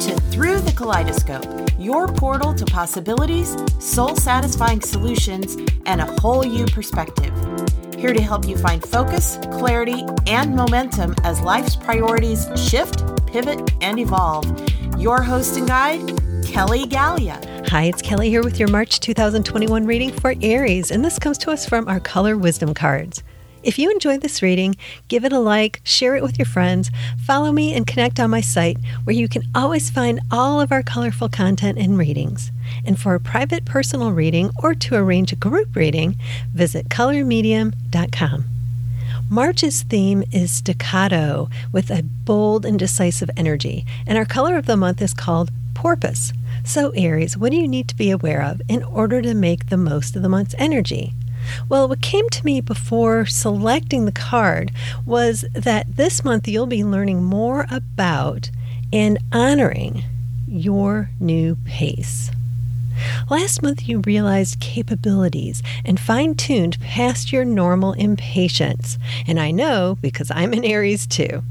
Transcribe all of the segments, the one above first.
To Through the Kaleidoscope, your portal to possibilities, soul satisfying solutions, and a whole you perspective. Here to help you find focus, clarity, and momentum as life's priorities shift, pivot, and evolve. Your host and guide, Kelly Gallia. Hi, it's Kelly here with your March 2021 reading for Aries, and this comes to us from our Color Wisdom cards. If you enjoyed this reading, give it a like, share it with your friends, follow me, and connect on my site where you can always find all of our colorful content and readings. And for a private personal reading or to arrange a group reading, visit colormedium.com. March's theme is staccato with a bold and decisive energy, and our color of the month is called porpoise. So, Aries, what do you need to be aware of in order to make the most of the month's energy? Well, what came to me before selecting the card was that this month you'll be learning more about and honoring your new pace. Last month, you realized capabilities and fine tuned past your normal impatience. And I know because I'm an Aries too.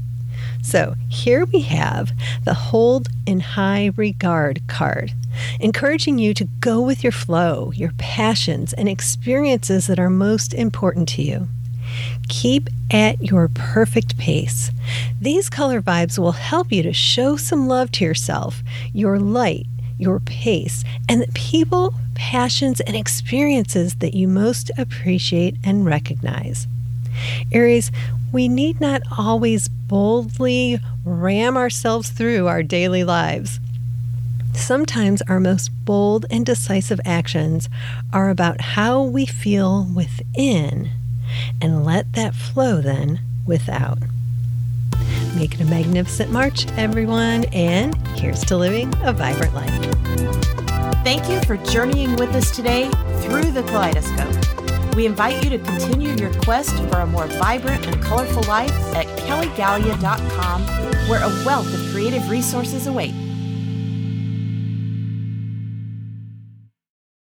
So here we have the Hold in High Regard card, encouraging you to go with your flow, your passions, and experiences that are most important to you. Keep at your perfect pace. These color vibes will help you to show some love to yourself, your light, your pace, and the people, passions, and experiences that you most appreciate and recognize. Aries, we need not always boldly ram ourselves through our daily lives. Sometimes our most bold and decisive actions are about how we feel within, and let that flow then without. Make it a magnificent March, everyone, and here's to living a vibrant life. Thank you for journeying with us today through the kaleidoscope. We invite you to continue your quest for a more vibrant and colorful life at kellygallia.com, where a wealth of creative resources await.